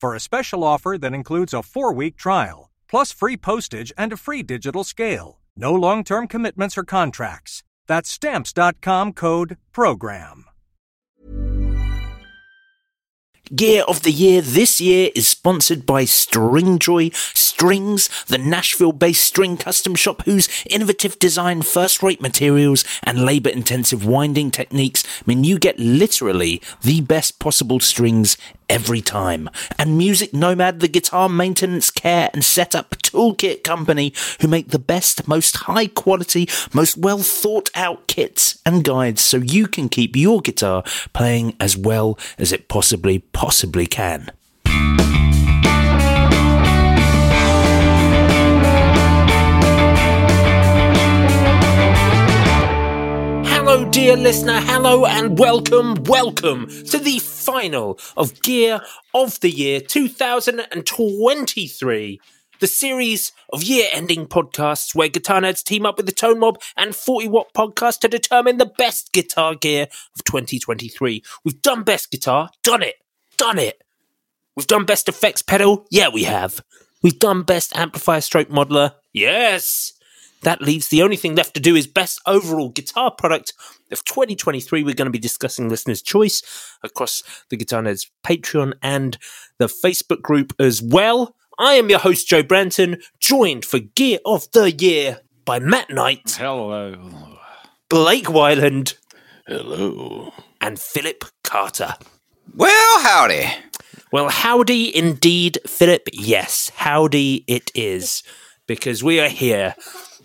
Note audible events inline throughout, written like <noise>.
for a special offer that includes a four week trial, plus free postage and a free digital scale. No long term commitments or contracts. That's stamps.com code PROGRAM. Gear of the Year this year is sponsored by Stringjoy Strings, the Nashville based string custom shop whose innovative design, first rate materials, and labour intensive winding techniques mean you get literally the best possible strings every time. And Music Nomad, the guitar maintenance, care, and setup toolkit company who make the best, most high quality, most well thought out kits and guides so you can keep your guitar playing as well as it possibly, possibly can. Dear listener. Hello and welcome, welcome to the final of Gear of the Year 2023, the series of year ending podcasts where guitar nerds team up with the Tone Mob and 40 Watt podcast to determine the best guitar gear of 2023. We've done best guitar, done it, done it. We've done best effects pedal, yeah, we have. We've done best amplifier stroke modeler, yes. That leaves the only thing left to do is best overall guitar product of 2023. We're going to be discussing listeners' choice across the Guitar Nerds Patreon and the Facebook group as well. I am your host, Joe Branton, joined for Gear of the Year by Matt Knight, Hello. Blake Wyland, Hello. and Phillip Carter. Well, howdy. Well, howdy indeed, Phillip. Yes, howdy it is. Because we are here.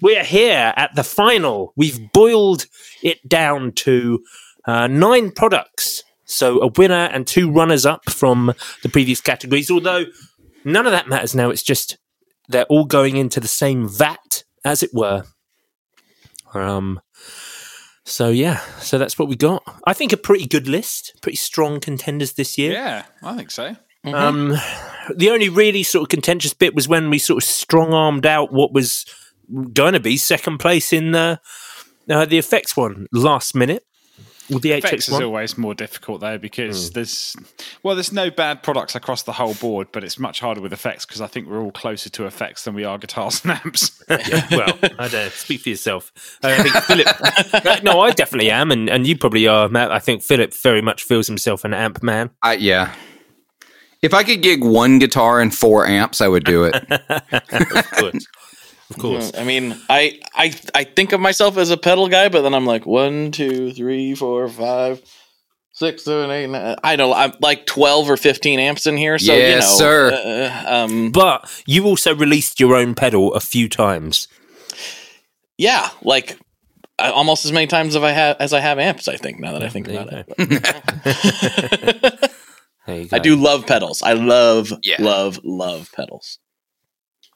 We are here at the final. We've boiled it down to uh, nine products. So a winner and two runners up from the previous categories. Although none of that matters now. It's just they're all going into the same vat, as it were. Um. So yeah, so that's what we got. I think a pretty good list, pretty strong contenders this year. Yeah, I think so. Um, the only really sort of contentious bit was when we sort of strong armed out what was going to be second place in the uh, the effects one last minute. With the Effects HX is always more difficult though because Hmm. there's well, there's no bad products across the whole board, but it's much harder with effects because I think we're all closer to effects than we are guitars <laughs> and amps. yeah, well, I don't know. Speak for yourself. Uh, I think Phillip. <laughs> no, I definitely am, and, and you probably are, Matt. I think Phillip very much feels himself an amp man. I, yeah. If I could gig one guitar and four amps, I would do it. <laughs> Of course. I mean, I, I I think of myself as a pedal guy, but then I'm like one, two, three, four, five, six, seven, eight, nine. I know I'm like twelve or fifteen amps in here. So you know, sir. uh, um, But you also released your own pedal a few times. yeah, like uh, almost as many times as I have as I have amps. I think now that I think there about it. <laughs> There you <laughs> go. I do love pedals. I love, Yeah. love, love pedals.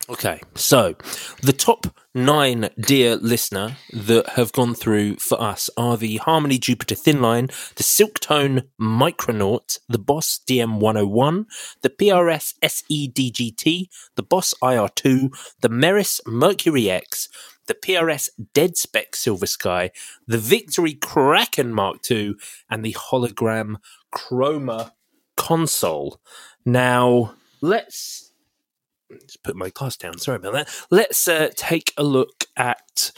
Okay, so the top nine, dear listener, that have gone through for us are the Harmony Jupiter Thinline, the Silktone Micronaut, the Boss DM101, the PRS SE DGT, the Boss IR2, the Meris Mercury X, the PRS Dead Spec Silver Sky, the Victory Kraken Mark II, and the Hologram Chroma console. Now, let's just put my glass down. Sorry about that. Let's uh, take a look at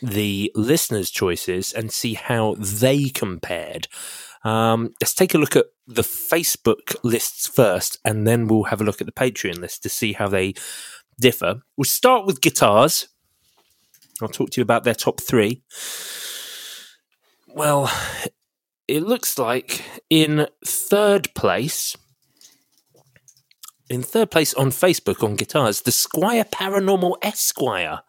the listeners' choices and see how they compared. Um, let's take a look at the Facebook lists first, and then we'll have a look at the Patreon list to see how they differ. We'll start with guitars. I'll talk to you about their top three. Well, it looks like in third place, in third place on Facebook on guitars, the Squier Paranormal Esquire.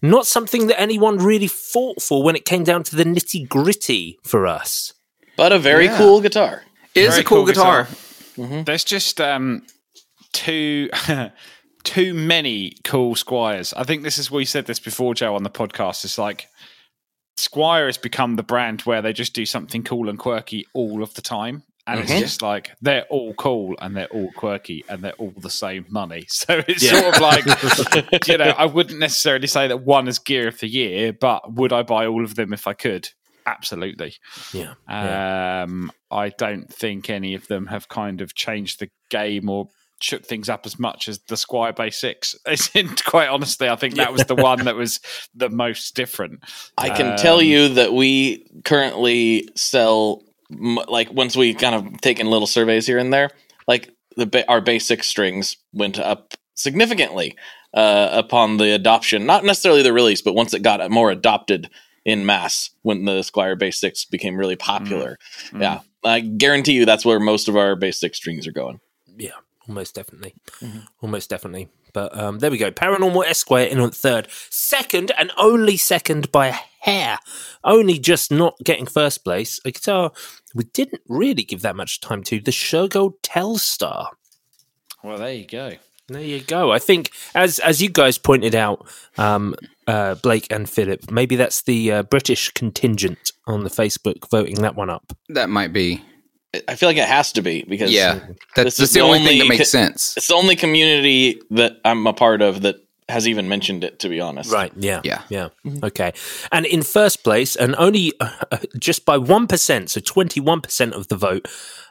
Not something that anyone really fought for when it came down to the nitty gritty for us. But a very Yeah. cool guitar. It is Very a cool, cool guitar. guitar. There's just um, too <laughs> too many cool Squiers. I think this is we said this before, Joe, on the podcast. It's like Squier has become the brand where they just do something cool and quirky all of the time. And it's just like they're all cool and they're all quirky and they're all the same money. <laughs> So it's sort of like, <laughs> you know, I wouldn't necessarily say that one is gear of the year, but would I buy all of them if I could? Absolutely. Yeah. Um, I don't think any of them have kind of changed the game or shook things up as much as the Squier Basics. <laughs> It's in, quite honestly, I think that was the one that was the most different. I can tell you that we currently sell like once we kind of taken little surveys here and there, like the ba- our basic strings went up significantly uh, upon the adoption. Not necessarily the release, but once it got more adopted in mass when the Squier Basics became really popular. Mm. Mm. Yeah, I guarantee you that's where most of our basic strings are going. Yeah, almost definitely. Mm-hmm. Almost definitely. But um, there we go. Paranormal Esquire in on third. Second, and only second by a hair. Only just not getting first place. A guitar we didn't really give that much time to. The Shergold Telstar. Well, there you go. There you go. I think, as as you guys pointed out, um, uh, Blake and Phillip, maybe that's the uh, British contingent on the Facebook voting that one up. That might be. I feel like it has to be because Yeah, that's, this that's is the the only thing that makes co- sense. it's the only community that I'm a part of that has even mentioned it. To be honest, Right. Yeah. Yeah. Yeah. Okay. And in first place, and only uh, just by 1%, so 21% of the vote,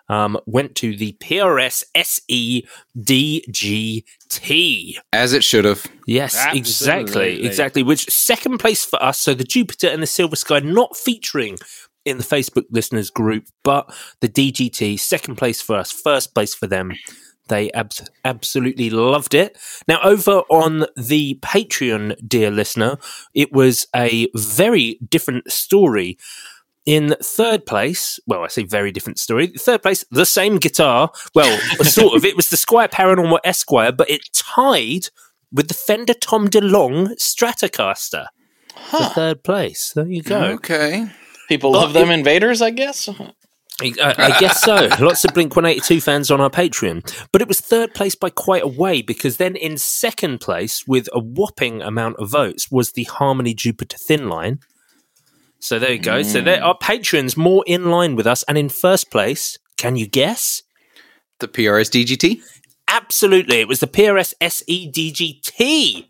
um, went to the PRS SE DGT. As it should have. Yes, exactly. Exactly. Which second place for us. So the Jupiter and the Silver Sky not featuring in the Facebook listeners group, but the DGT, second place for us, first place for them. They abs- absolutely loved it. Now, over on the Patreon, dear listener, it was a very different story. In third place, well, I say very different story. Third place, the same guitar. Well, <laughs> sort of. It was the Squire Paranormal Esquire, but it tied with the Fender Tom DeLong Stratocaster for third place. There you go. Okay. People love them invaders. I guess. I, I guess so. Lots of Blink 182 fans on our Patreon. But it was third place by quite a way because then in second place, with a whopping amount of votes, was the Harmony Jupiter Thin Line. So there you go. So mm. there are patrons more in line with us. And in first place, can you guess? The PRS DGT. Absolutely. It was the PRS SEDGT.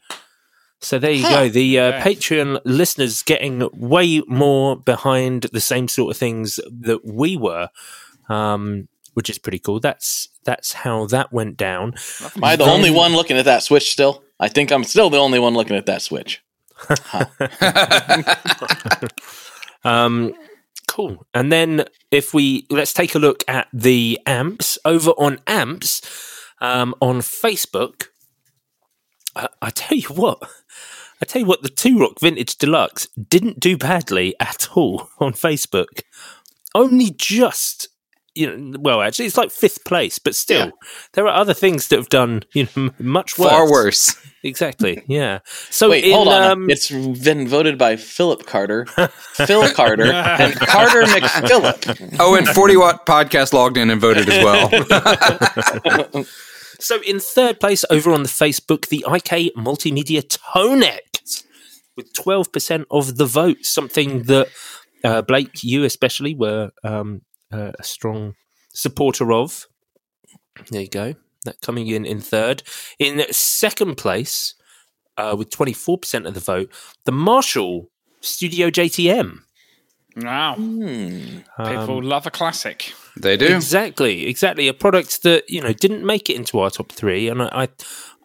So there you go. The uh, Okay. Patreon listeners getting way more behind the same sort of things that we were, um, which is pretty cool. That's that's how that went down. Am I the only one looking at that switch still? I think I'm still the only one looking at that switch. <laughs> Um, cool. And then if we let's take a look at the amps over on amps um, on Facebook. I, I tell you what, I tell you what, the Two Rock Vintage Deluxe didn't do badly at all on Facebook. Only just. You know, well, actually, it's like fifth place, but still, Yeah. there are other things that have done you know much worse. Far worse. <laughs> Exactly. Yeah. So Wait, in, hold on. Um, it's been voted by Phillip Carter, Phil <laughs> Carter, and Carter McPhillip. Oh, and 40 Watt Podcast logged in and voted as well. <laughs> So in third place over on the Facebook, the IK Multimedia Tonex with 12% of the vote, something that uh, Blake, you especially, were um, uh, a strong supporter of. There you go. That coming in in third. In second place, uh, with 24% of the vote, the Marshall Studio JTM. Wow. Um, People love a classic. they do. Exactly, exactly. A product that you know didn't make it into our top three, and I,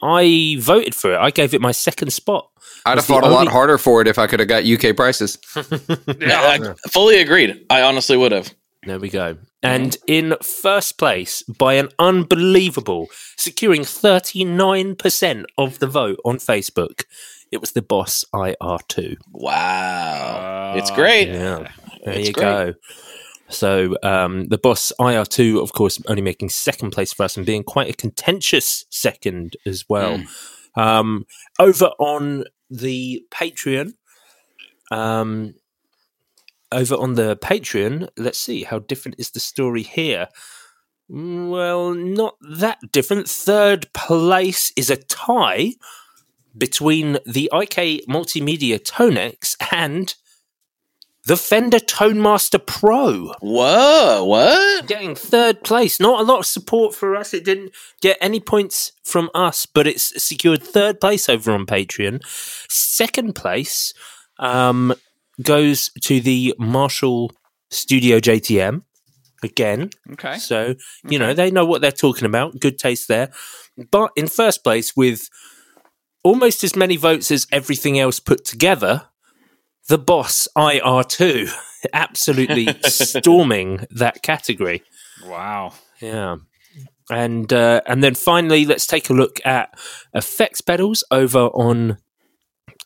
I, I voted for it. I gave it my second spot. I'd have was the fought a lot harder for it if I could have got UK prices. <laughs> yeah, I fully agreed. I honestly would have. There we go. And in first place by an unbelievable, securing thirty nine percent of the vote on Facebook, It was the Boss IR2. Wow. it's Oh, great. Yeah, there It's you great. go. So um, the Boss IR2, of course, only making second place for us and being quite a contentious second as well. Um, over on the Patreon, um, over on the Patreon, let's see how different is the story here. Mm, Well, not that different. Third place is a tie between the IK Multimedia Tonex and the Fender Tonemaster Pro. Whoa, what? Getting third place. Not a lot of support for us. It didn't get any points from us, but it's secured third place over on Patreon. Second place um, goes to the Marshall Studio JTM. Again, Okay. so, you know, they know what they're talking about. Good taste there. But in first place, with almost as many votes as everything else put together, the boss IR2 <laughs> absolutely <laughs> storming that category. Wow. Yeah. And uh, and then finally, let's take a look at effects pedals over on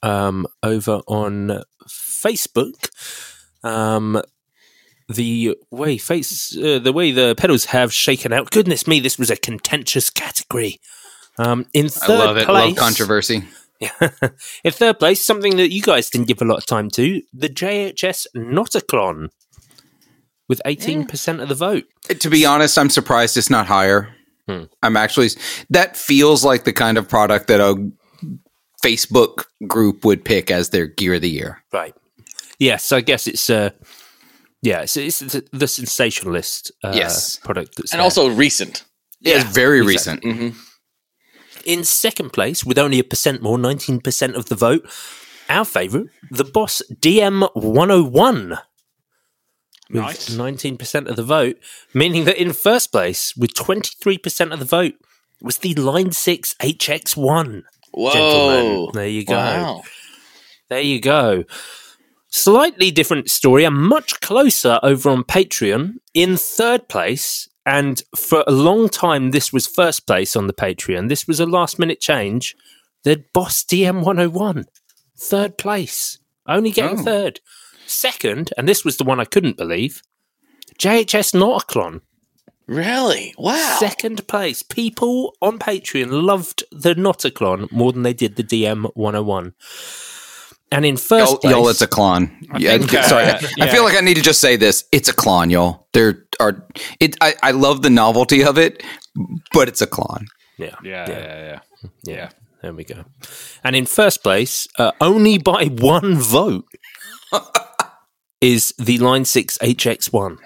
um, over on Facebook. Um, the way face uh, the way the pedals have shaken out. Goodness me, this was a contentious category. Um, in I third love it. place, Love controversy. <laughs> in third place, something that you guys didn't give a lot of time to, the JHS Notaklön, with eighteen percent of the vote. To be honest, I'm surprised it's not higher. Hmm. I'm actually that feels like the kind of product that a Facebook group would pick as their gear of the year. Right. Yes, I guess it's uh yeah, it's, it's the, the sensationalist uh, Yes. product that's And there. also recent. it's very recent. recent. hmm in second place with only a percent more, 19% of the vote. Our favorite, the Boss DM 101 with Nice. 19% of the vote, meaning that in first place with 23% of the vote was the Line 6 HX1. Whoa. Gentlemen, there you go. Wow. There you go. Slightly different story and much closer over on Patreon. In third place, and for a long time, this was first place on the Patreon. This was a last minute change. The Boss DM 101, third place, only getting Oh. third. Second, and this was the one I couldn't believe, JHS Notaklön, Really? Wow. second place. People on Patreon loved the Notaklön more than they did the DM 101. And in 1st Y'all, place, y'all, it's a Klon. Yeah, think, sorry, uh, I feel like I need to just say this. It's a Klon, y'all. There are it. I, I love the novelty of it, but it's a Klon. yeah, Yeah, yeah, yeah. Yeah. Yeah. There we go. And in first place, uh, only by <laughs> one vote, is the Line 6 HX1.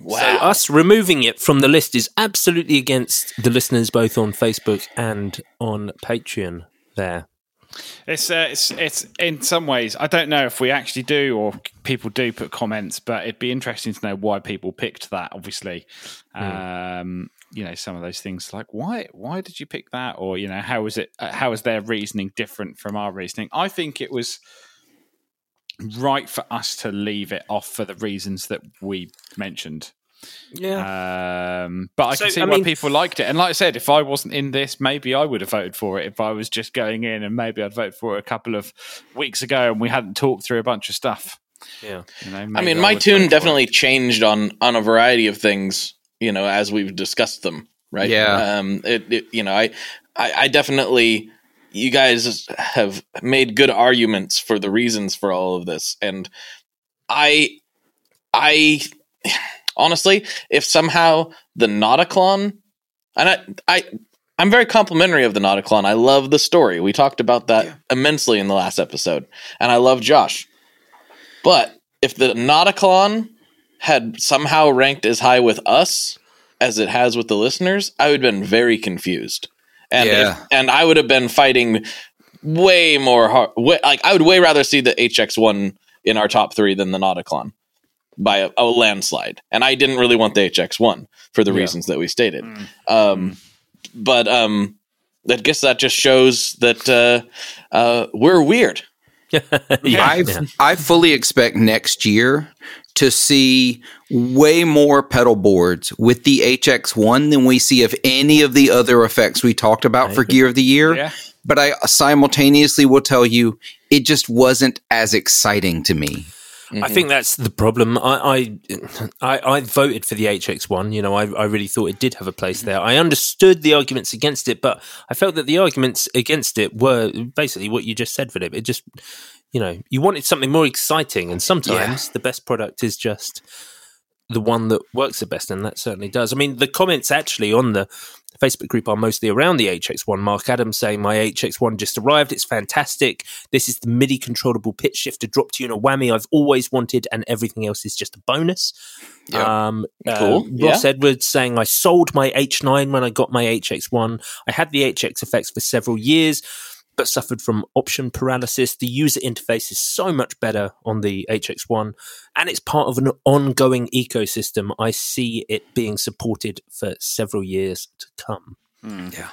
wow. So us removing it from the list is absolutely against the listeners both on Facebook and on Patreon there. It's uh, it's it's in some ways I don't know if we actually do or people do put comments, but it'd be interesting to know why people picked that. Obviously, um, you know some of those things like why why did you pick that, or you know how was it uh, how was their reasoning different from our reasoning? I think it was right for us to leave it off for the reasons that we mentioned. Yeah. Um, but I So, can see I why mean- people liked it. And like I said, if I wasn't in this, maybe I would have voted for it. If I was just going in, and maybe I'd vote for it a couple of weeks ago, and we hadn't talked through a bunch of stuff. yeah. You know, I mean, my would vote tune for it. definitely changed on on a variety of things. You know, as we've discussed them, right? Yeah. Um. It. it you know, I, I. I definitely. You guys have made good arguments for the reasons for all of this, and I. I. Honestly, if somehow the Notaklön, and I, I, I'm very complimentary of the Notaklön. I love the story. We talked about that immensely in the last episode, and I love Josh. But if the Notaklön had somehow ranked as high with us as it has with the listeners, I would have been very confused. And Yeah. if, and I would have been fighting way more hard. Way, like I would way rather see the HX1 in our top three than the Notaklön by a, a landslide. And I didn't really want the HX1 for the Yeah. reasons that we stated. Um, but um, I guess that just shows that uh, uh, we're weird. <laughs> yeah. I yeah. I fully expect next year to see way more pedal boards with the HX1 than we see of any of the other effects we talked about I for agree. Gear of the Year. Yeah. but I simultaneously will tell you it just wasn't as exciting to me. I mm-hmm. think that's the problem. I, I, I, I voted for the HX1. You know, I, I really thought it did have a place there. I understood the arguments against it, but I felt that the arguments against it were basically what you just said, Phillip. It just, you know, you wanted something more exciting, and sometimes the best product is just the one that works the best, and that certainly does. I mean, the comments actually on the Facebook group are mostly around the HX1. Mark Adams saying, My HX1 just arrived. It's fantastic. This is the MIDI controllable pitch shifter drop in a whammy I've always wanted, and everything else is just a bonus. Yeah. Um, uh, Cool. Ross Edwards saying, I sold my H9 when I got my HX1. I had the HX effects for several years but suffered from option paralysis. The user interface is so much better on the HX1, and it's part of an ongoing ecosystem. I see it being supported for several years to come. Hmm. Yeah.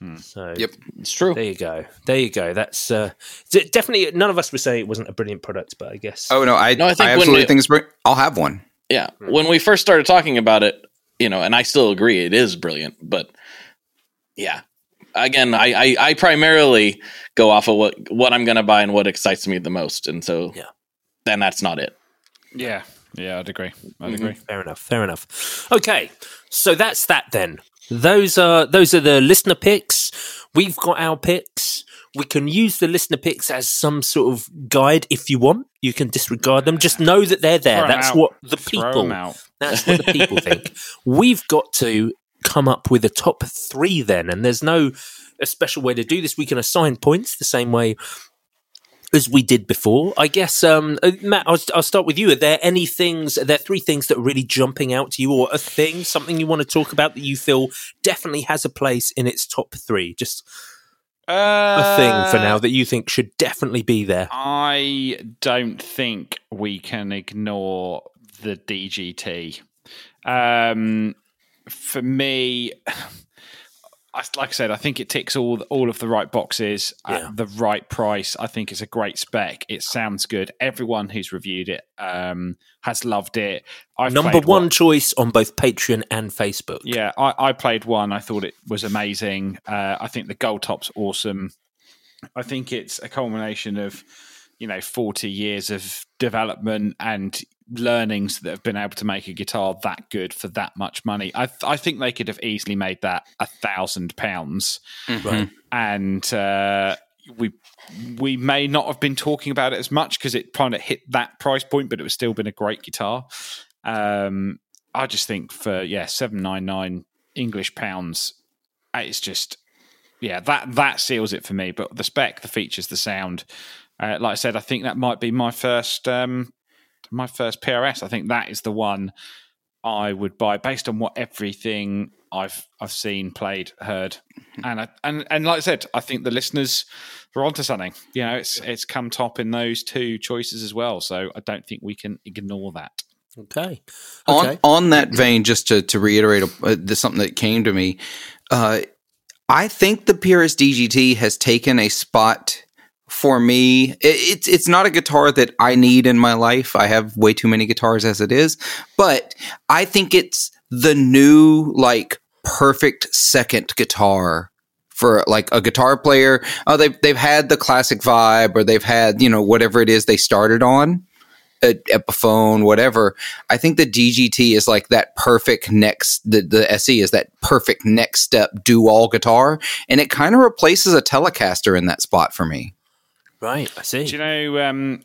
Hmm. So, Yep. It's true. there you go. There you go. That's uh, d- definitely none of us would say it wasn't a brilliant product, but I guess. Oh no, I, No, I I, think when absolutely it- think it's br- I'll have one. Yeah. Hmm. When we first started talking about it, you know, and I still agree it is brilliant, but yeah. Again, I, I, I primarily go off of what, what I'm going to buy and what excites me the most. And so, Yeah. then that's not it. Yeah, yeah, I'd agree. I'd Mhm. agree. Fair enough. Fair enough. Okay, so that's that then. Those are those are the listener picks. We've got our picks. We can use the listener picks as some sort of guide if you want. You can disregard them. Just know that they're there. Throw 'em That's what the Throw people. 'em out. That's what the people think. <laughs> We've got to come up with a top three then, and there's no a special way to do this. We can assign points the same way as we did before. I guess, um, uh, Matt, I'll, I'll start with you. Are there any things, are there three things that are really jumping out to you, or a thing, something you want to talk about that you feel definitely has a place in its top three? Just a thing for Uh, now that you think should definitely be there. I don't think we can ignore the DGT. Um, for me, <sighs> I, like I said, I think it ticks all all of the right boxes Yeah. at the right price. I think it's a great spec. It sounds good. Everyone who's reviewed it um, has loved it. I've Number played one choice on both Patreon and Facebook. yeah, I, I played one. I thought it was amazing. Uh, I think the gold top's awesome. I think it's a culmination of, you know, 40 years of development and learnings that have been able to make a guitar that good for that much money. I, I think they could have easily made that a thousand pounds. And uh, we we may not have been talking about it as much because it kind of hit that price point, but it was still been a great guitar. Um, I just think for yeah seven nine nine English pounds, it's just yeah that that seals it for me. But the spec, the features, the sound, uh, like I said, I think that might be my first um, my first PRS. I think that is the one I would buy based on what everything I've I've seen, played, heard, and I, and and like I said, I think the listeners are onto something. You know, it's it's come top in those two choices as well. So I don't think we can ignore that. Okay. On Okay. on that vein, just to to reiterate uh, this, something that came to me, uh, I think the PRS DGT has taken a spot for me. It, it's it's not a guitar that I need in my life. I have way too many guitars as it is, but I think it's the new like perfect second guitar for like a guitar player. Oh, they've they've had the classic vibe, or they've had you know whatever it is they started on. Epiphone, whatever. I think the DGT is like that perfect next. The the SE is that perfect next step do all guitar, and it kind of replaces a Telecaster in that spot for me. Right. I see. Do you know? Um,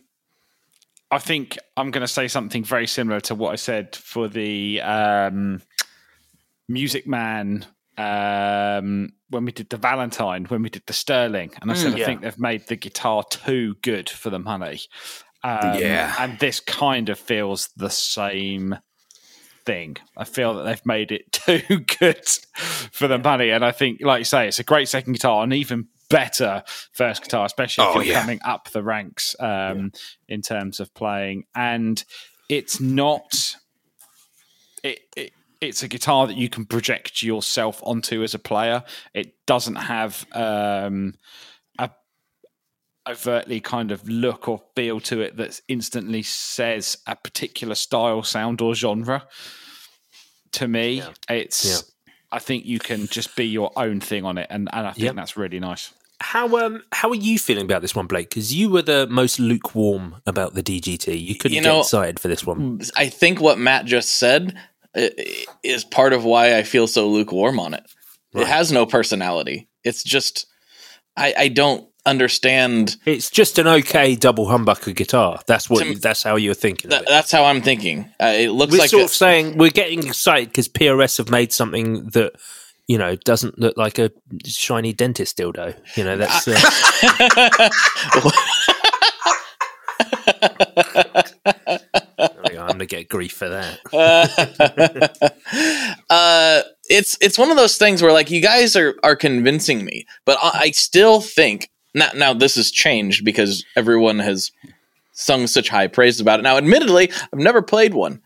I think I'm going to say something very similar to what I said for the um, Music Man um, when we did the Valentine, when we did the Sterling, and I said I yeah. think they've made the guitar too good for the money. Um, Yeah. and this kind of feels the same thing. I feel that they've made it <laughs> too good for the money, and I think, like you say, it's a great second guitar, and even better first guitar, especially if Oh, you're yeah. coming up the ranks um, in terms of playing. And it's not. It, it it's a guitar that you can project yourself onto as a player. It doesn't have um, a overtly kind of look or feel to it that instantly says a particular style, sound, or genre. To me, it's. Yeah. I think you can just be your own thing on it, and, and I think Yep. that's really nice. How um how are you feeling about this one, Blake? Because you were the most lukewarm about the DGT. You couldn't You know- get excited for this one. I think what Matt just said i- i- is part of why I feel so lukewarm on it. Right. It has no personality. It's just I, I don't understand. It's just an okay double humbucker guitar. That's what. To- that's how you're thinking. It. that's how I'm thinking. Uh, it looks We're like sort a- of saying we're getting excited because PRS have made something that you know doesn't look like a shiny dentist dildo. You know that's. Uh, <laughs> I'm gonna get grief for that. <laughs> uh, it's it's one of those things where like you guys are are convincing me, but I, I still think now. Now this has changed because everyone has sung such high praise about it. Now, admittedly, I've never played one,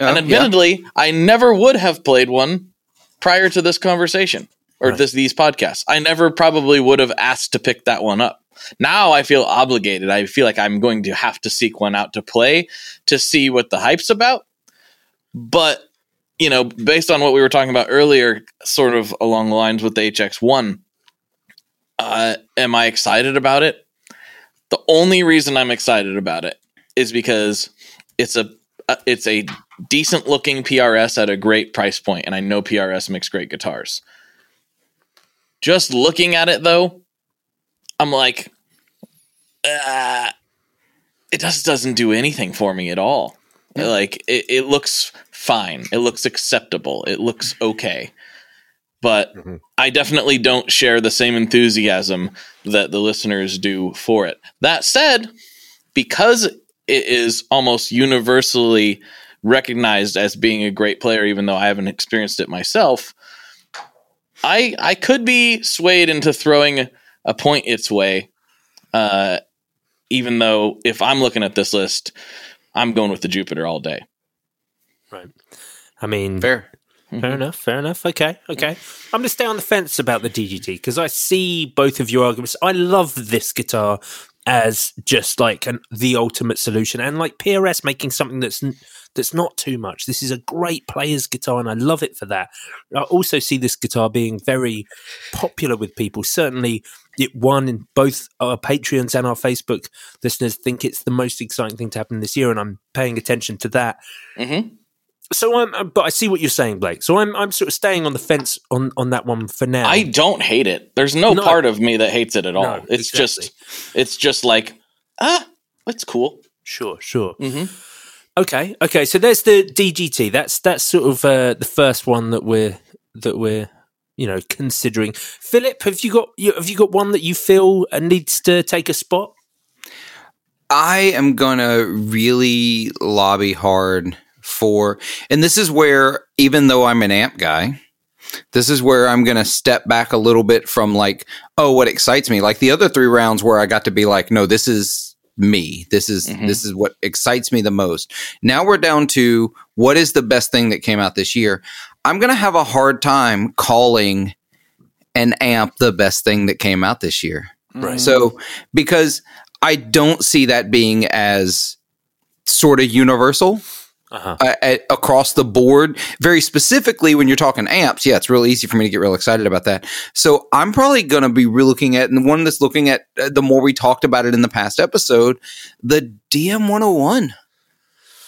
Uh, and yeah. admittedly, I never would have played one prior to this conversation or Right. this these podcasts. I never probably would have asked to pick that one up. Now I feel obligated. I feel like I'm going to have to seek one out to play to see what the hype's about. But you know, based on what we were talking about earlier, sort of along the lines with the HX1, uh, am I excited about it? The only reason I'm excited about it is because it's a uh, it's a decent looking PRS at a great price point, and I know PRS makes great guitars. Just looking at it though, I'm like, uh, it just doesn't do anything for me at all. Like it, it looks fine, it looks acceptable, it looks okay, but Mhm. I definitely don't share the same enthusiasm that the listeners do for it. That said, because it is almost universally recognized as being a great player, even though I haven't experienced it myself, I I could be swayed into throwing a point its way. Uh, even though if I'm looking at this list, I'm going with the Jupiter all day. Right. I mean, fair. Fair enough. Fair enough. Okay. Okay. I'm going to stay on the fence about the DGT because I see both of your arguments. I love this guitar as just like an, the ultimate solution, and like PRS making something that's n- that's not too much. This is a great player's guitar, and I love it for that. I also see this guitar being very popular with people. Certainly, it won in both our Patreons and our Facebook listeners think it's the most exciting thing to happen this year, and I'm paying attention to that Mm-hmm. So I'm, but I see what you're saying, Blake. So I'm, I'm sort of staying on the fence on, on that one for now. I don't hate it. There's no, No. part of me that hates it at all. No, it's exactly. just, it's just like, ah, it's cool. sure, sure. Mm-hmm. Okay, okay. So there's the DGT. That's that's sort of uh, the first one that we're that we're you know considering. Phillip, have you got you, have you got one that you feel uh, needs to take a spot? I am gonna really lobby hard for, and this is where, even though I'm an amp guy, this is where I'm gonna step back a little bit from like, oh, what excites me. Like the other three rounds where I got to be like, no, this is me. This is Mhm. this is what excites me the most. Now we're down to what is the best thing that came out this year. I'm gonna have a hard time calling an amp the best thing that came out this year. Right. So, because I don't see that being as sort of universal Uh-huh. uh, at, across the board. Very specifically, when you're talking amps, yeah, it's real easy for me to get real excited about that. So, I'm probably going to be re looking at, and the one that's looking at uh, the more we talked about it in the past episode, the DM101.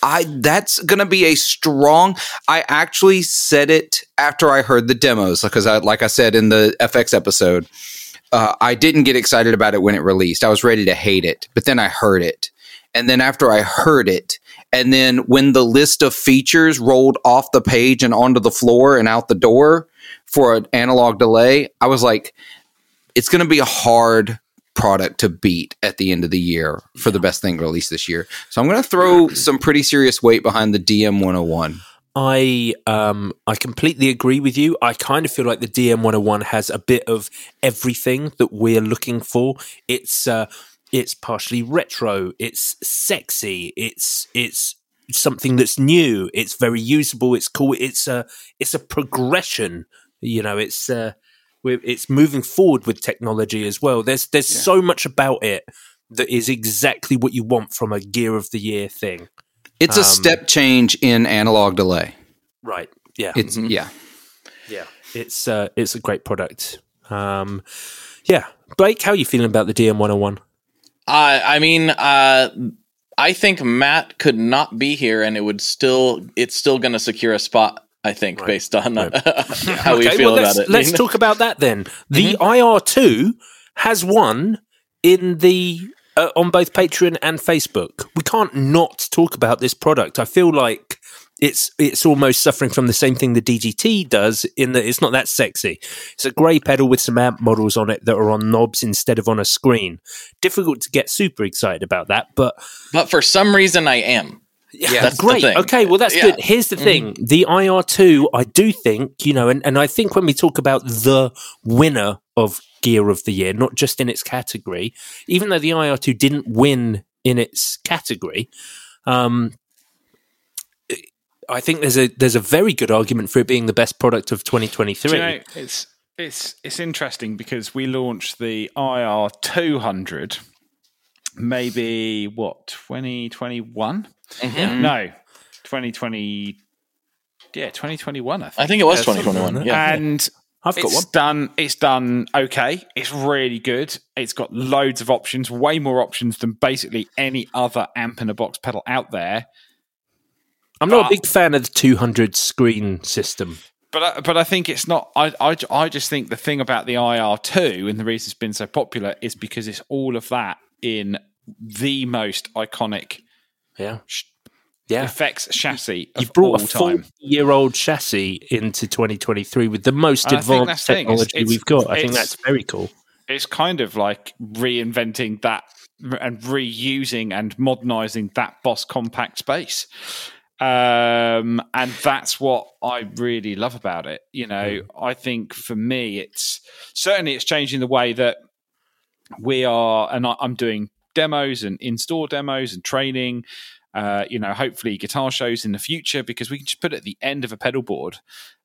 I that's going to be a strong. I actually said it after I heard the demos because I, like I said in the FX episode, uh, I didn't get excited about it when it released. I was ready to hate it, but then I heard it, and then after I heard it, and then when the list of features rolled off the page and onto the floor and out the door for an analog delay, I was like, it's going to be a hard product to beat at the end of the year for the best thing released this year. So I'm going to throw some pretty serious weight behind the DM101. I um I completely agree with you. I kind of feel like the DM101 has a bit of everything that we're looking for. It's uh it's partially retro, it's sexy, it's it's something that's new, it's very usable, it's cool, it's a it's a progression, you know, it's uh it's moving forward with technology as well. There's there's Yeah. so much about it that is exactly what you want from a gear of the year thing. It's a Um, step change in analog delay. Right. Yeah. It's Mhm. yeah. Yeah, it's uh, it's a great product. Um, Yeah, Blake, how are you feeling about the DM101? Uh, I mean, uh, I think Matt could not be here, and it would still it's still going to secure a spot. I think Right. based on Right. <laughs> how we Okay, feel well, about let's, it. Let's talk about that then. The IR2 has won in the uh, on both Patreon and Facebook. We can't not talk about this product. I feel like it's it's almost suffering from the same thing the DGT does in that it's not that sexy. It's a grey pedal with some amp models on it that are on knobs instead of on a screen. Difficult to get super excited about that, but But for some reason, I am. yeah, That's great. Okay, well, that's Yeah. good. Here's the thing: the IR2, I do think you know, and, and I think when we talk about the winner of Gear of the Year, not just in its category, even though the IR2 didn't win in its category, um, I think there's a there's a very good argument for it being the best product of 2023. You know, it's it's it's interesting because we launched the IR two hundred, maybe what twenty twenty one? Mhm. No, twenty twenty. Yeah, twenty twenty one. I think. I think it was Yeah, 2021. Yeah. and I've got it's one. done. It's done okay. It's really good. It's got loads of options, way more options than basically any other amp in a box pedal out there. I'm not a Ah. big fan of the 200 screen system. But I, but I think it's not. I, I I just think the thing about the IR two and the reason it's been so popular is because it's all of that in the most iconic Yeah, yeah. effects chassis of You've brought all a 40 year old chassis into 2023 with the most And I think that's advanced thing, it's- technology it's- we've got. I think that's very cool. It's kind of like reinventing that and reusing and modernizing that Boss compact space. Um, and that's what I really love about it. You know, I think for me, it's certainly it's changing the way that we are, and I, I'm doing demos and in-store demos and training. Uh, you know, hopefully guitar shows in the future because we can just put it at the end of a pedal board,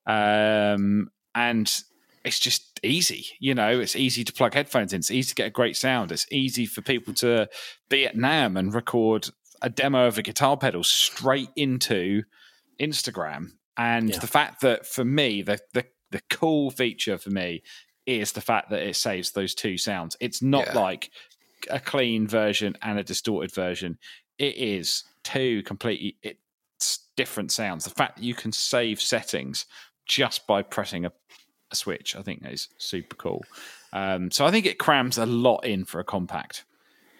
um, and it's just easy. You know, it's easy to plug headphones in. It's easy to get a great sound. It's easy for people to be at NAMM and record a demo of a guitar pedal straight into Instagram. And Yeah. the fact that for me, the, the the cool feature for me is the fact that it saves those two sounds. It's not Yeah. like a clean version and a distorted version. It is two completely it's different sounds. The fact that you can save settings just by pressing a, a switch, I think is super cool. Um, so I think it crams a lot in for a compact.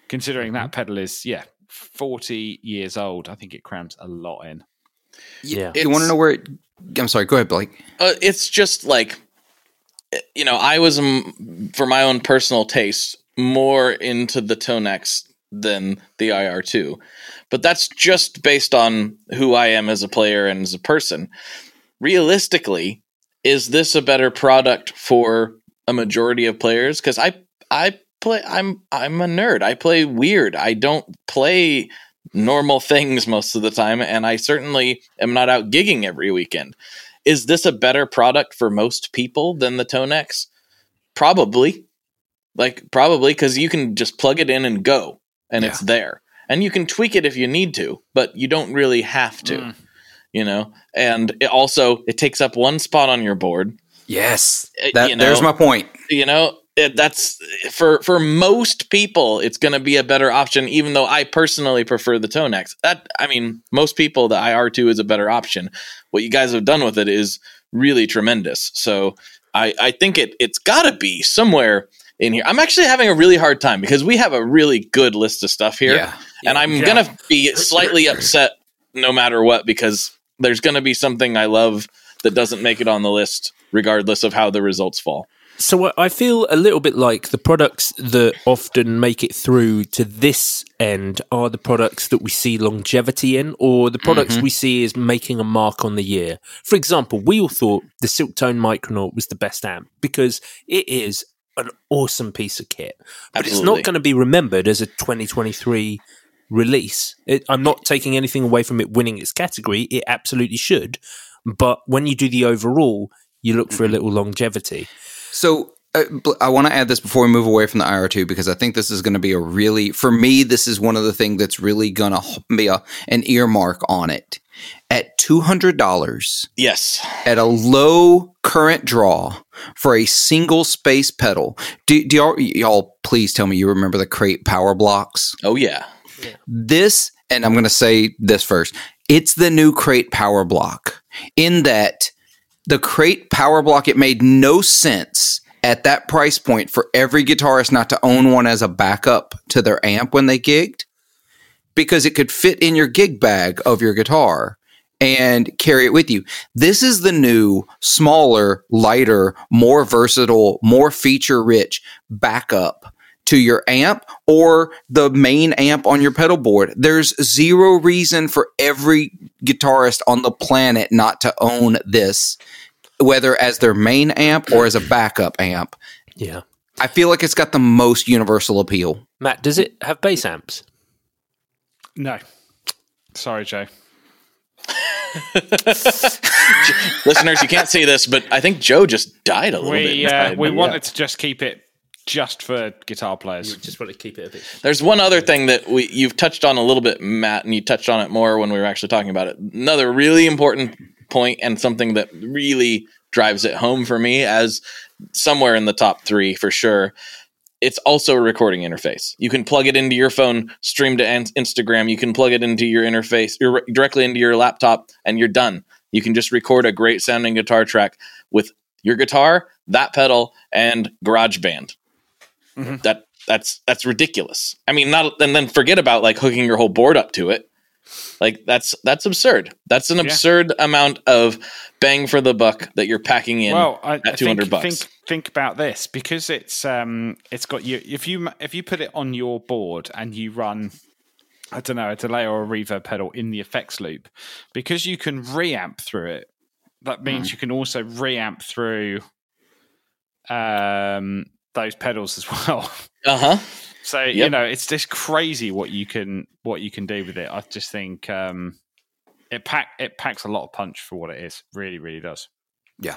Considering that pedal is yeah forty years old, I think it crams a lot in. Yeah. you want to know where? It, I'm sorry. Go ahead, Blake. uh, it's just like you know i was um, for my own personal taste more into the tonex than the ir2 but that's just based on who i am as a player and as a person realistically is this a better product for a majority of players because i i play i'm i'm a nerd i play weird i don't play normal things most of the time and i certainly am not out gigging every weekend is this a better product for most people than the Tonex? Probably. Like probably cuz you can just plug it in and go and it's there. And you can tweak it if you need to, but you don't really have to. Mm. You know? And it also it takes up one spot on your board. Yes, Uh, that, you know, there's my point. you know it, that's eh, for for most people it's going to be a better option even though i personally prefer the tonex. That i mean most people the ir2 is a better option. What you guys have done with it is really tremendous. So i i think it it's got to be somewhere in here. I'm actually having a really hard time because we have a really good list of stuff here Yeah, and i'm Yeah. gonna be slightly upset no matter what because there's gonna be something i love that doesn't make it on the list regardless of how the results fall So I- I feel a little bit like the products that often make it through to this end are the products that we see longevity in, or the products mm-hmm. we see as making a mark on the year. For example, we all thought the Silktone Micronaut was the best amp because it is an awesome piece of kit, but it's not going to be remembered as a 2023 release. It, I'm not taking anything away from it winning its category; it absolutely should. But when you do the overall, you look for a mm-hmm. little longevity. So uh, I want to add this before we move away from the IR2 because I think this is going to be a really, for me, this is one of the things that's really going to be a, an earmark on it. At $200 yes at a low current draw for a single space pedal. Do, do y'all, y'all please tell me you remember the crate power blocks? Oh yeah. This, and I'm going to say this first. It's the new crate power block in that the crate power block, it made no sense at that price point for every guitarist not to own one as a backup to their amp when they gigged because it could fit in your gig bag of your guitar and carry it with you. This is the new, smaller, lighter, more versatile, more feature rich backup to your amp or the main amp on your pedal board. There's zero reason for every guitarist on the planet not to own this, whether as their main amp or as a backup amp. Yeah. I feel like it's got the most universal appeal. Matt, does it have bass amps? No. Sorry, Joe. <laughs> Listeners, you can't see this, but I think Joe just died a little bit. We inside. uh, we Yeah. wanted to just keep it just for guitar players. Just want to keep it a bit. <laughs> There's one other thing that we you've touched on a little bit, Matt, and you touched on it more when we were actually talking about it. Another really important point and something that really drives it home for me as somewhere in the top three for sure. It's also a recording interface. You can plug it into your phone, stream to Instagram. You can plug it into your interface, your, directly into your laptop, and you're done. You can just record a great sounding guitar track with your guitar, that pedal, and GarageBand. That that's that's ridiculous. I mean, not and then forget about like hooking your whole board up to it. Like that's that's absurd. That's an Yeah. absurd amount of bang for the buck that you're packing in well, I, at two hundred think, bucks. Think, think about this because it's um it's got you if you if you put it on your board and you run I don't know a delay or a reverb pedal in the effects loop because you can reamp through it. That means Hmm. you can also reamp through um those pedals as <laughs> well. Uh huh. So you know, it's just crazy what you can what you can do with it. I just think um, it pack it packs a lot of punch for what it is. Really, really does. Yeah.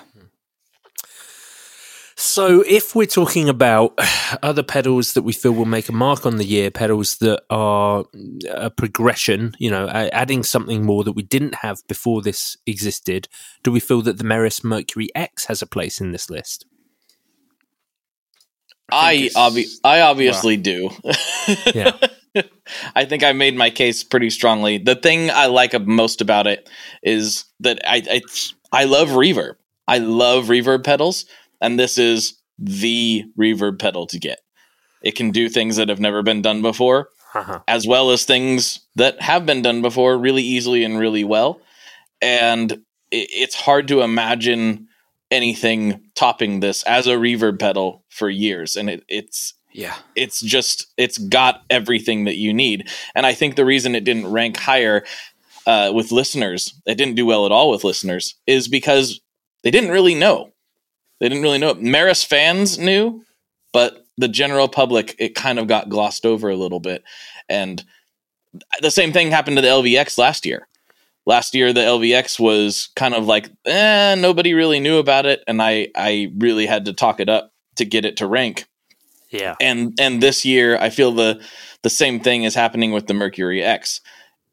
So, if we're talking about <sighs> other pedals that we feel will make a mark on the year, pedals that are a progression, you know, adding something more that we didn't have before this existed, do we feel that the Meris Mercury X has a place in this list? I obvi- I obviously do. Yeah. <laughs> I think I made my case pretty strongly. The thing I like most about it is that I I, I love reverb. I love reverb pedals, and this is the reverb pedal to get. It can do things that have never been done before, Uh-huh. as well as things that have been done before really easily and really well. And it, it's hard to imagine anything topping this as a reverb pedal for years. And it, it's Yeah. it's just it's got everything that you need. And i think the reason it didn't rank higher uh, with listeners it didn't do well at all with listeners is because they didn't really know. They didn't really know. It Meris fans knew but the general public it kind of got glossed over a little bit. And the same thing happened to the lvx last year last year the lvx was kind of like eh, nobody really knew about it and i i really had to talk it up to get it to rank Yeah. and and this year i feel the the same thing is happening with the mercury x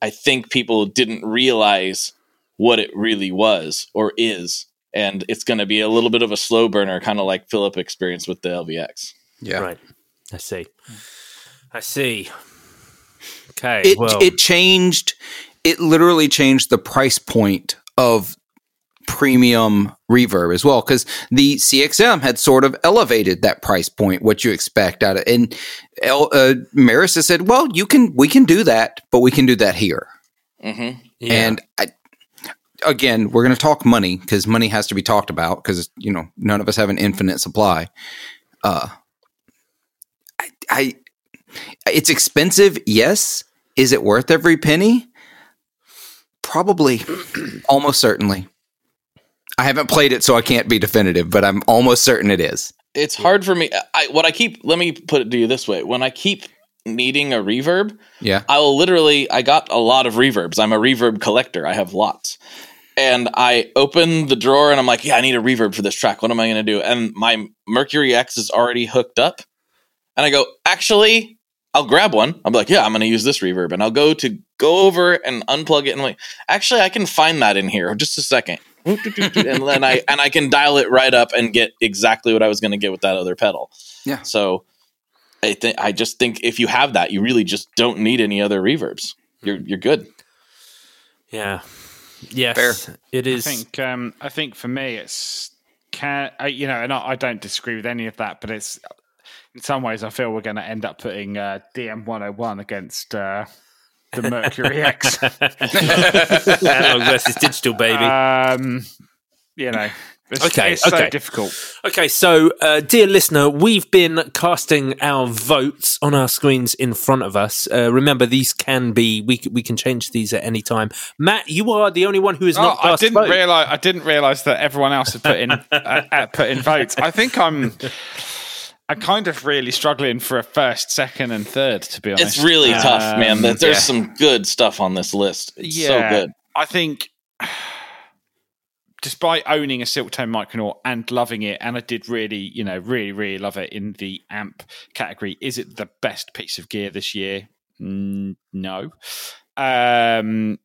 i think people didn't realize what it really was or is and it's going to be a little bit of a slow burner kind of like Phillip experienced with the lvx Yeah. Right. I see. I see. Okay. It well, it changed it literally changed the price point of premium reverb as well because the CXM had sort of elevated that price point what you expect out of and El, uh, Meris has said well you can we can do that but we can do that here mm-hmm. yeah. and I, again we're going to talk money because money has to be talked about because you know none of us have an infinite supply uh I, I it's expensive yes is it worth every penny probably almost certainly i haven't played it so i can't be definitive but i'm almost certain it is it's hard for me I, what i keep let me put it to you this way when i keep needing a reverb yeah I will literally, I got a lot of reverbs. I'm a reverb collector. I have lots. And I open the drawer and I'm like, yeah, I need a reverb for this track. What am I going to do? And my Mercury X is already hooked up. And I go, actually, I'll grab one. I'm like, yeah, I'm going to use this reverb. And I'll go to go over and unplug it. And I'm like, actually, I can find that in here. Just a second. <laughs> and then I and I can dial it right up and get exactly what I was going to get with that other pedal. Yeah. So I think I just think if you have that, you really just don't need any other reverbs. You're you're good. Yeah. Yes. Fair. It I think um, I think for me it's can I, you know, and I, I don't disagree with any of that, but it's in some ways I feel we're going to end up putting uh, DM one hundred one against uh, the Mercury X. <laughs> oh, <laughs> versus digital, baby. um, you know, it's, Okay, it's so okay. difficult. Okay, so uh, dear listener, we've been casting our votes on our screens in front of us. Uh, remember, these can be we c- we can change these at any time. Matt, you are the only one who is Oh, not I didn't realize. I didn't realize that everyone else had put in uh, uh, put in votes. I think I'm. I'm kind of really struggling for a first, second, and third. To be honest, It's really tough, man. Um, There's yeah. some good stuff on this list. It's so good. I think, <sighs> despite owning a Silktone Micronaut and loving it, and I did really, you know, really, really love it in the amp category. Is it the best piece of gear this year? Mm, no. Um,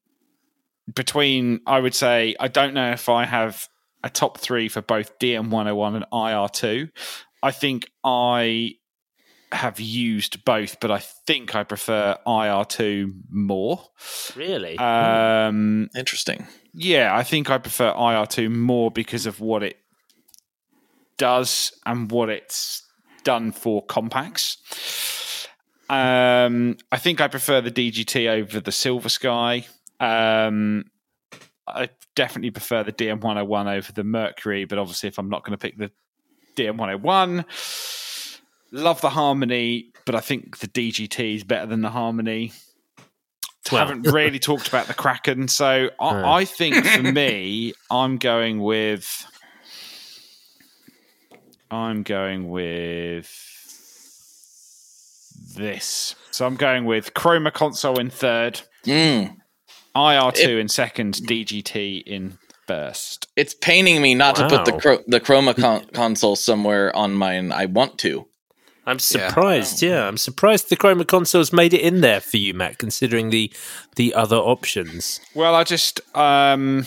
between, I would say, I don't know if I have a top three for both DM101 and IR2. I think I have used both, but I think I prefer IR2 more. Really? Um, Interesting. yeah, I think I prefer IR2 more because of what it does and what it's done for compacts. Um, I think I prefer the DGT over the Silver Sky. Um, I definitely prefer the DM101 over the Mercury, but obviously, if I'm not going to pick the DM101, love the Harmony, but I think the DGT is better than the Harmony Well. haven't really talked about the Kraken, so I, No. I think for me, I'm going with. I'm going with this. So I'm going with Chroma console in third, Mm. IR2 in second, DGT in first. It's paining me not to put the Wow. cro- the Chroma con- console somewhere on mine. I want to. I'm surprised. Yeah. I'm surprised the Chroma console's made it in there for you, Matt, considering the the other options. Well, I just, um,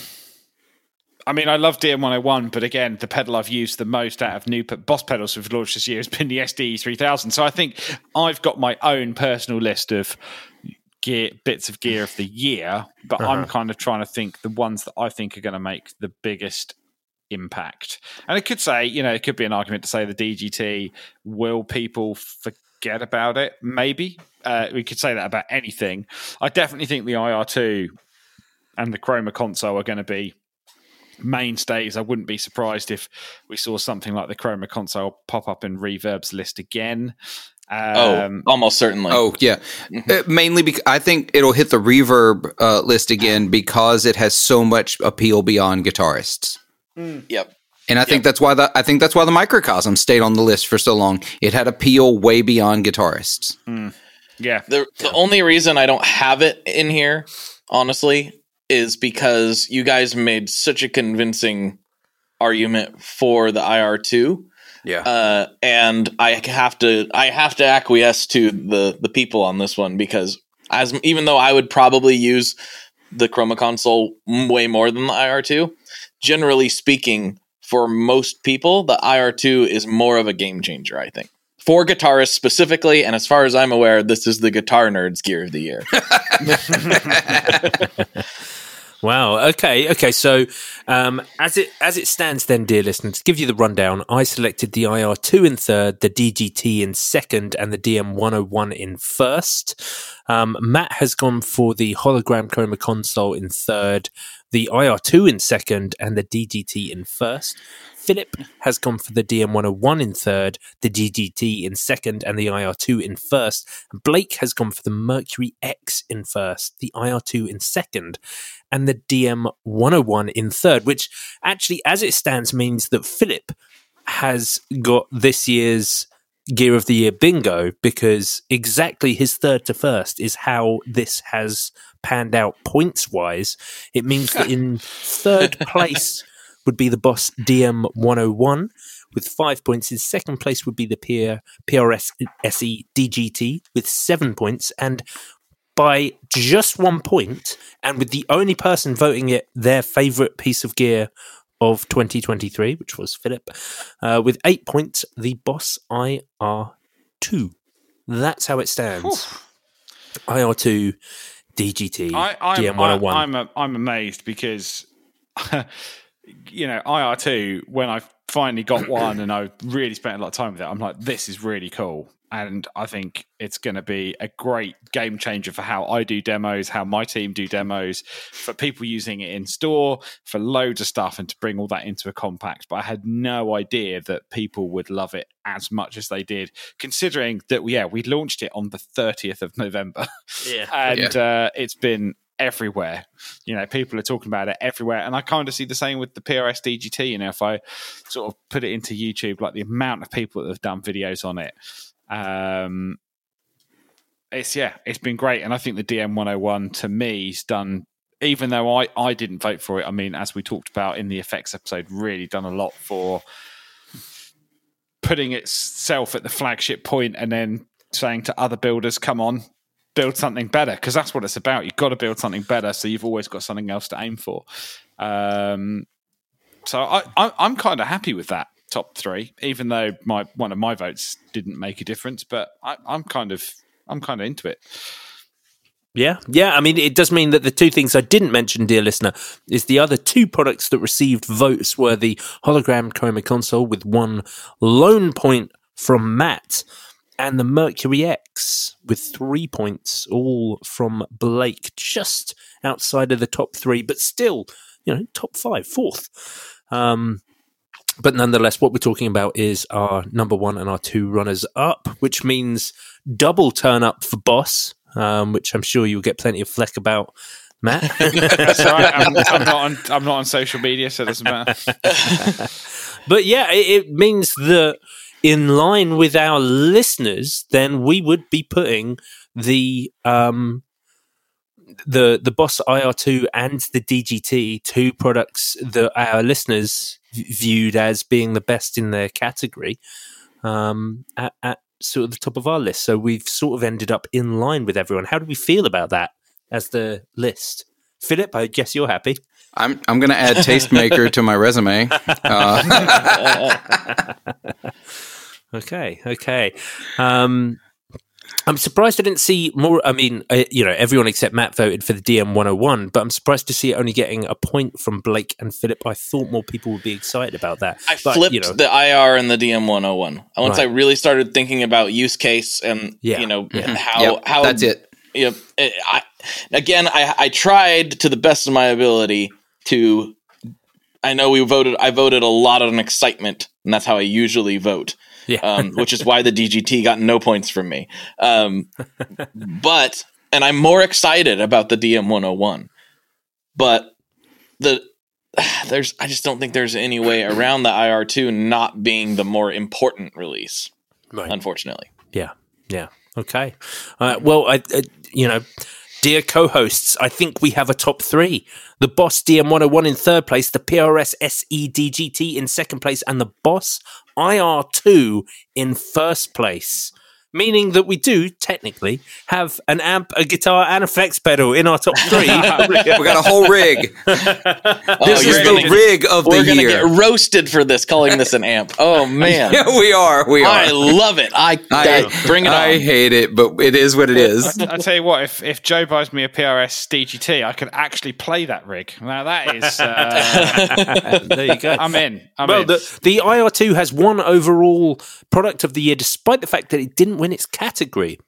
I mean, I love DM101, but again, the pedal I've used the most out of new pe- Boss pedals we've launched this year has been the SDE 3000. So I think I've got my own personal list of gear bits of gear of the year, but I'm kind of trying to think the ones that I think are going to make the biggest impact. And it could say, you know, it could be an argument to say the DGT. Will people forget about it? Maybe. Uh, we could say that about anything. I definitely think the IR2 and the Chroma console are going to be mainstays. I wouldn't be surprised if we saw something like the Chroma console pop up in Reverb's list again. Um, oh, almost certainly. Oh yeah, Uh, mainly because I think it'll hit the reverb uh, list again because it has so much appeal beyond guitarists. Yep. And I think that's why the I think that's why the microcosm stayed on the list for so long. It had appeal way beyond guitarists. yeah. The the only reason I don't have it in here, honestly, is because you guys made such a convincing argument for the IR2. Yeah. Uh, and I have to I have to acquiesce to the the people on this one because as even though I would probably use the Chroma console way more than the IR2, generally speaking, for most people, the IR2 is more of a game changer. I think for guitarists specifically, and as far as I'm aware, this is the guitar nerds gear of the year. <laughs> <laughs> <laughs> Wow. Okay. Okay. So, um, as it as it stands, then, dear listeners, to give you the rundown, I selected the IR two in third, the DGT in second, and the DM one hundred one in first. Um, Matt has gone for the hologram chroma console in third, the IR two in second, and the DGT in first. Phillip has gone for the DM101 in third, the DGT in second, and the IR2 in first. Blake has gone for the Mercury X in first, the IR2 in second, and the DM101 in third, which actually, as it stands, means that Phillip has got this year's Gear of the Year bingo because exactly his third to first is how this has panned out points wise. It means that <laughs> in third place would be the Boss DM 101 with five points. In second place would be the PR, PRS SE DGT with seven points. And by just one point, and with the only person voting it their favorite piece of gear of 2023, which was Phillip, uh, with eight points, the Boss IR2. That's how it stands. IR2, DGT, I, I'm, DM101. I, I'm, a, I'm amazed because, <laughs> you know, IR2, when I finally got one and I really spent a lot of time with it, I'm like, this is really cool. And I think it's going to be a great game changer for how I do demos, how my team do demos, for people using it in store, for loads of stuff, and to bring all that into a compact. But I had no idea that people would love it as much as they did, considering that, yeah, we launched it on the 30th of November. Yeah. <laughs> and uh, it's been everywhere. You know, people are talking about it everywhere, and I kind of see the same with the PRS DGT. You know, if I sort of put it into YouTube, like the amount of people that have done videos on it, um, it's yeah, it's been great, and I think the DM 101 to me me's done. Even though I, I didn't vote for it, I mean, as we talked about in the effects episode, really done a lot for putting itself at the flagship point and then saying to other builders, come on, build something better because that's what it's about. You've got to build something better, so you've always got something else to aim for. Um, so I, I, I'm kind of happy with that top three, even though my one of my votes didn't make a difference. But I, I'm kind of I'm kind of into it. Yeah, yeah. I mean, it does mean that the two things I didn't mention, dear listener, is the other two products that received votes were the hologram chroma console with one lone point from Matt, and the Mercury X with three points, all from Blake, just outside of the top three, but still, you know, top five, fourth. Um, but nonetheless, what we're talking about is our number one and our two runners up, which means double turn up for Boss, um, which I'm sure you'll get plenty of fleck about, Matt. <laughs> That's all right. I'm, I'm not on I'm not on social media, so it doesn't matter. <laughs> but yeah, it, it means that in line with our listeners, then we would be putting the um, the the Boss IR2 and the DGT, two products that our listeners viewed as being the best in their category, um, at, at sort of the top of our list. So we've sort of ended up in line with everyone. How do we feel about that as the list? Phillip, I guess you're happy. I'm I'm going to add Tastemaker to my resume. Uh, <laughs> Okay, okay. Um, I'm surprised I didn't see more. I mean, uh, you know, everyone except Matt voted for the DM 101, but I'm surprised to see it only getting a point from Blake and Phillip. I thought more people would be excited about that. I But, flipped you know, the IR and the DM 101. Once I really started thinking about use case and Yeah. you know Mhm. how yep, how that's it. you know, it- I, again, I, I tried to the best of my ability to. I know we voted. I voted a lot on excitement, and that's how I usually vote. yeah, Um, which is why the DGT got no points from me. Um, <laughs> but and I'm more excited about the DM 101. But the <sighs> there's I just don't think there's any way around the IR2 not being the more important release. right. Unfortunately. Yeah, yeah. Okay. Uh, well, I, uh, you know, dear co-hosts, I think we have a top three: the Boss DM101 in third place, the PRS SE DGT in second place, and the Boss IR2 in first place. Meaning that we do technically have an amp, a guitar, and effects pedal in our top three. <laughs> We got a whole rig. <laughs> This Oh, is the gonna- rig of We're gonna get roasted for this, calling this an amp. Oh <laughs> man. yeah, we are. We are. I love it. I, I, bring it I on. hate it, but it is what it is. I tell you what, if, if Joe buys me a PRS DGT, I could actually play that rig. Now that is, uh, there you go. I'm in. I'm well, in. the, the IR2 has one overall product of the year, despite the fact that it didn't win its category,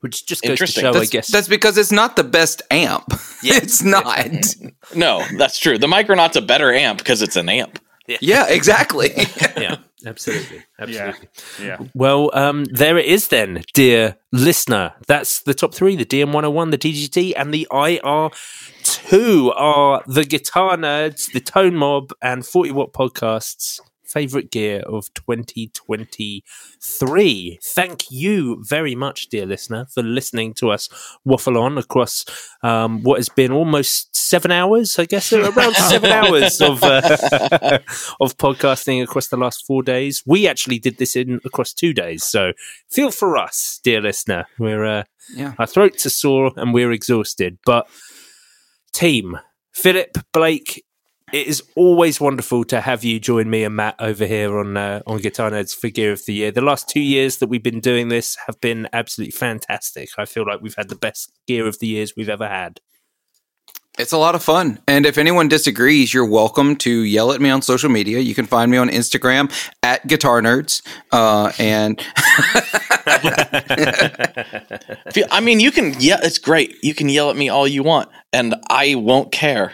which just goes to Interesting. show, I That's, guess. that's because it's not the best amp. <laughs> it's not. <laughs> no, that's true. The Micronaut's a better amp because it's an amp. yeah, exactly. <laughs> yeah, absolutely, yeah, absolutely. yeah. Well, um, there it is then, dear listener. That's the top three: the DM101, the DGT, and the IR2 are the Guitar Nerds, the Tone Mob, and 40 Watt Podcasts favorite gear of 2023. Thank you very much, dear listener, for listening to us waffle on across um, what has been almost seven hours, I guess, around <laughs> seven hours of uh, <laughs> of podcasting across the last four days. We actually did this in across two days, so feel for us, dear listener. We're uh, Yeah. our throats are sore and we're exhausted, but team Phillip Blake. It is always wonderful to have you join me and Matt over here on uh, on Guitar Nerds for Gear of the Year. The last two years that we've been doing this have been absolutely fantastic. I feel like we've had the best Gear of the Years we've ever had. It's a lot of fun. And if anyone disagrees, you're welcome to yell at me on social media. You can find me on Instagram at Guitar Nerds. Uh, and <laughs> I mean, you can yeah, it's great. You can yell at me all you want, and I won't care.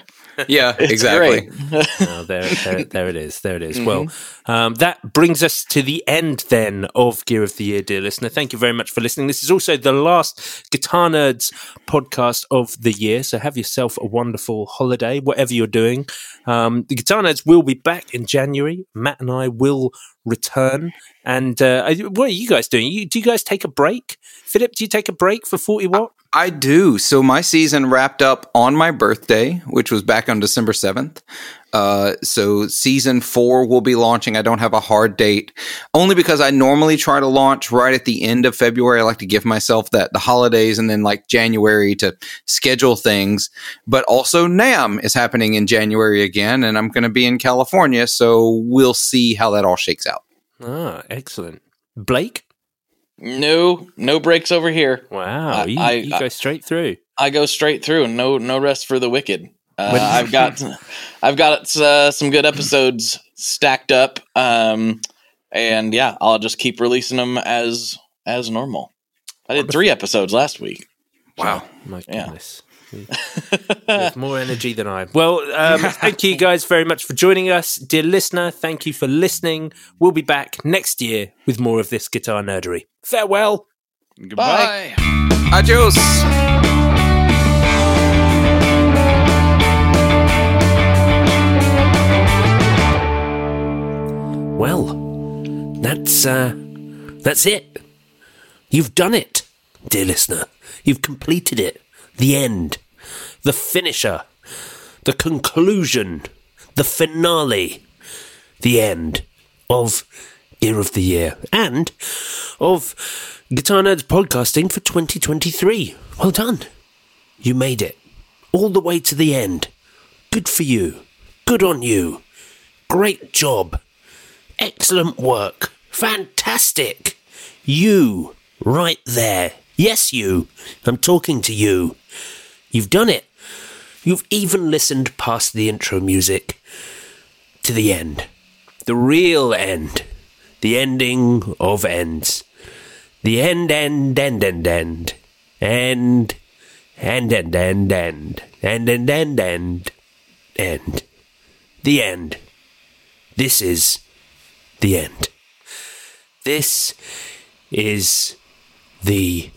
Yeah, <laughs> It's exactly. great. <laughs> Oh, there, there, there it is. There it is. Well, um, that brings us to the end then of Gear of the Year, dear listener. Thank you very much for listening. This is also the last Guitar Nerds podcast of the year. So have yourself a wonderful holiday, whatever you're doing. Um, the Guitar Nerds will be back in January. Matt and I will return. And uh, what are you guys doing? You, do you guys take a break? Philip, do you take a break for 40 Watt? I do. So my season wrapped up on my birthday, which was back on December 7th. Uh, so season four will be launching. I don't have a hard date only because I normally try to launch right at the end of February. I like to give myself that the holidays and then like January to schedule things. But also NAMM is happening in January again and I'm going to be in California. So we'll see how that all shakes out. Ah, excellent. Blake? No, no breaks over here. Wow, I- you, I- go straight through. I go straight through, and no, no rest for the wicked. Uh, I've got, <laughs> I've got uh, some good episodes stacked up, um, and yeah, I'll just keep releasing them as as normal. I did three episodes last week. Wow. My goodness. You <laughs> have more energy than I. Well, um, <laughs> thank you guys very much for joining us. Dear listener, thank you for listening. We'll be back next year with more of this guitar nerdery. Farewell. Goodbye. Adios. Well, that's uh, that's it. You've done it, dear listener. You've completed it. The end, the finisher, the conclusion, the finale, the end of Year of the Year and of Guitar Nerds podcasting for 2023. Well done. You made it all the way to the end. Good for you. Good on you. Great job. Excellent work. Fantastic. You, right there. Yes, you. I'm talking to you. You've done it. You've even listened past the intro music to the end. The real end. The ending of ends. The end, end, end, end, end. End. End, end, end, end. End, end, end, end. End. The end. This is the end. This is the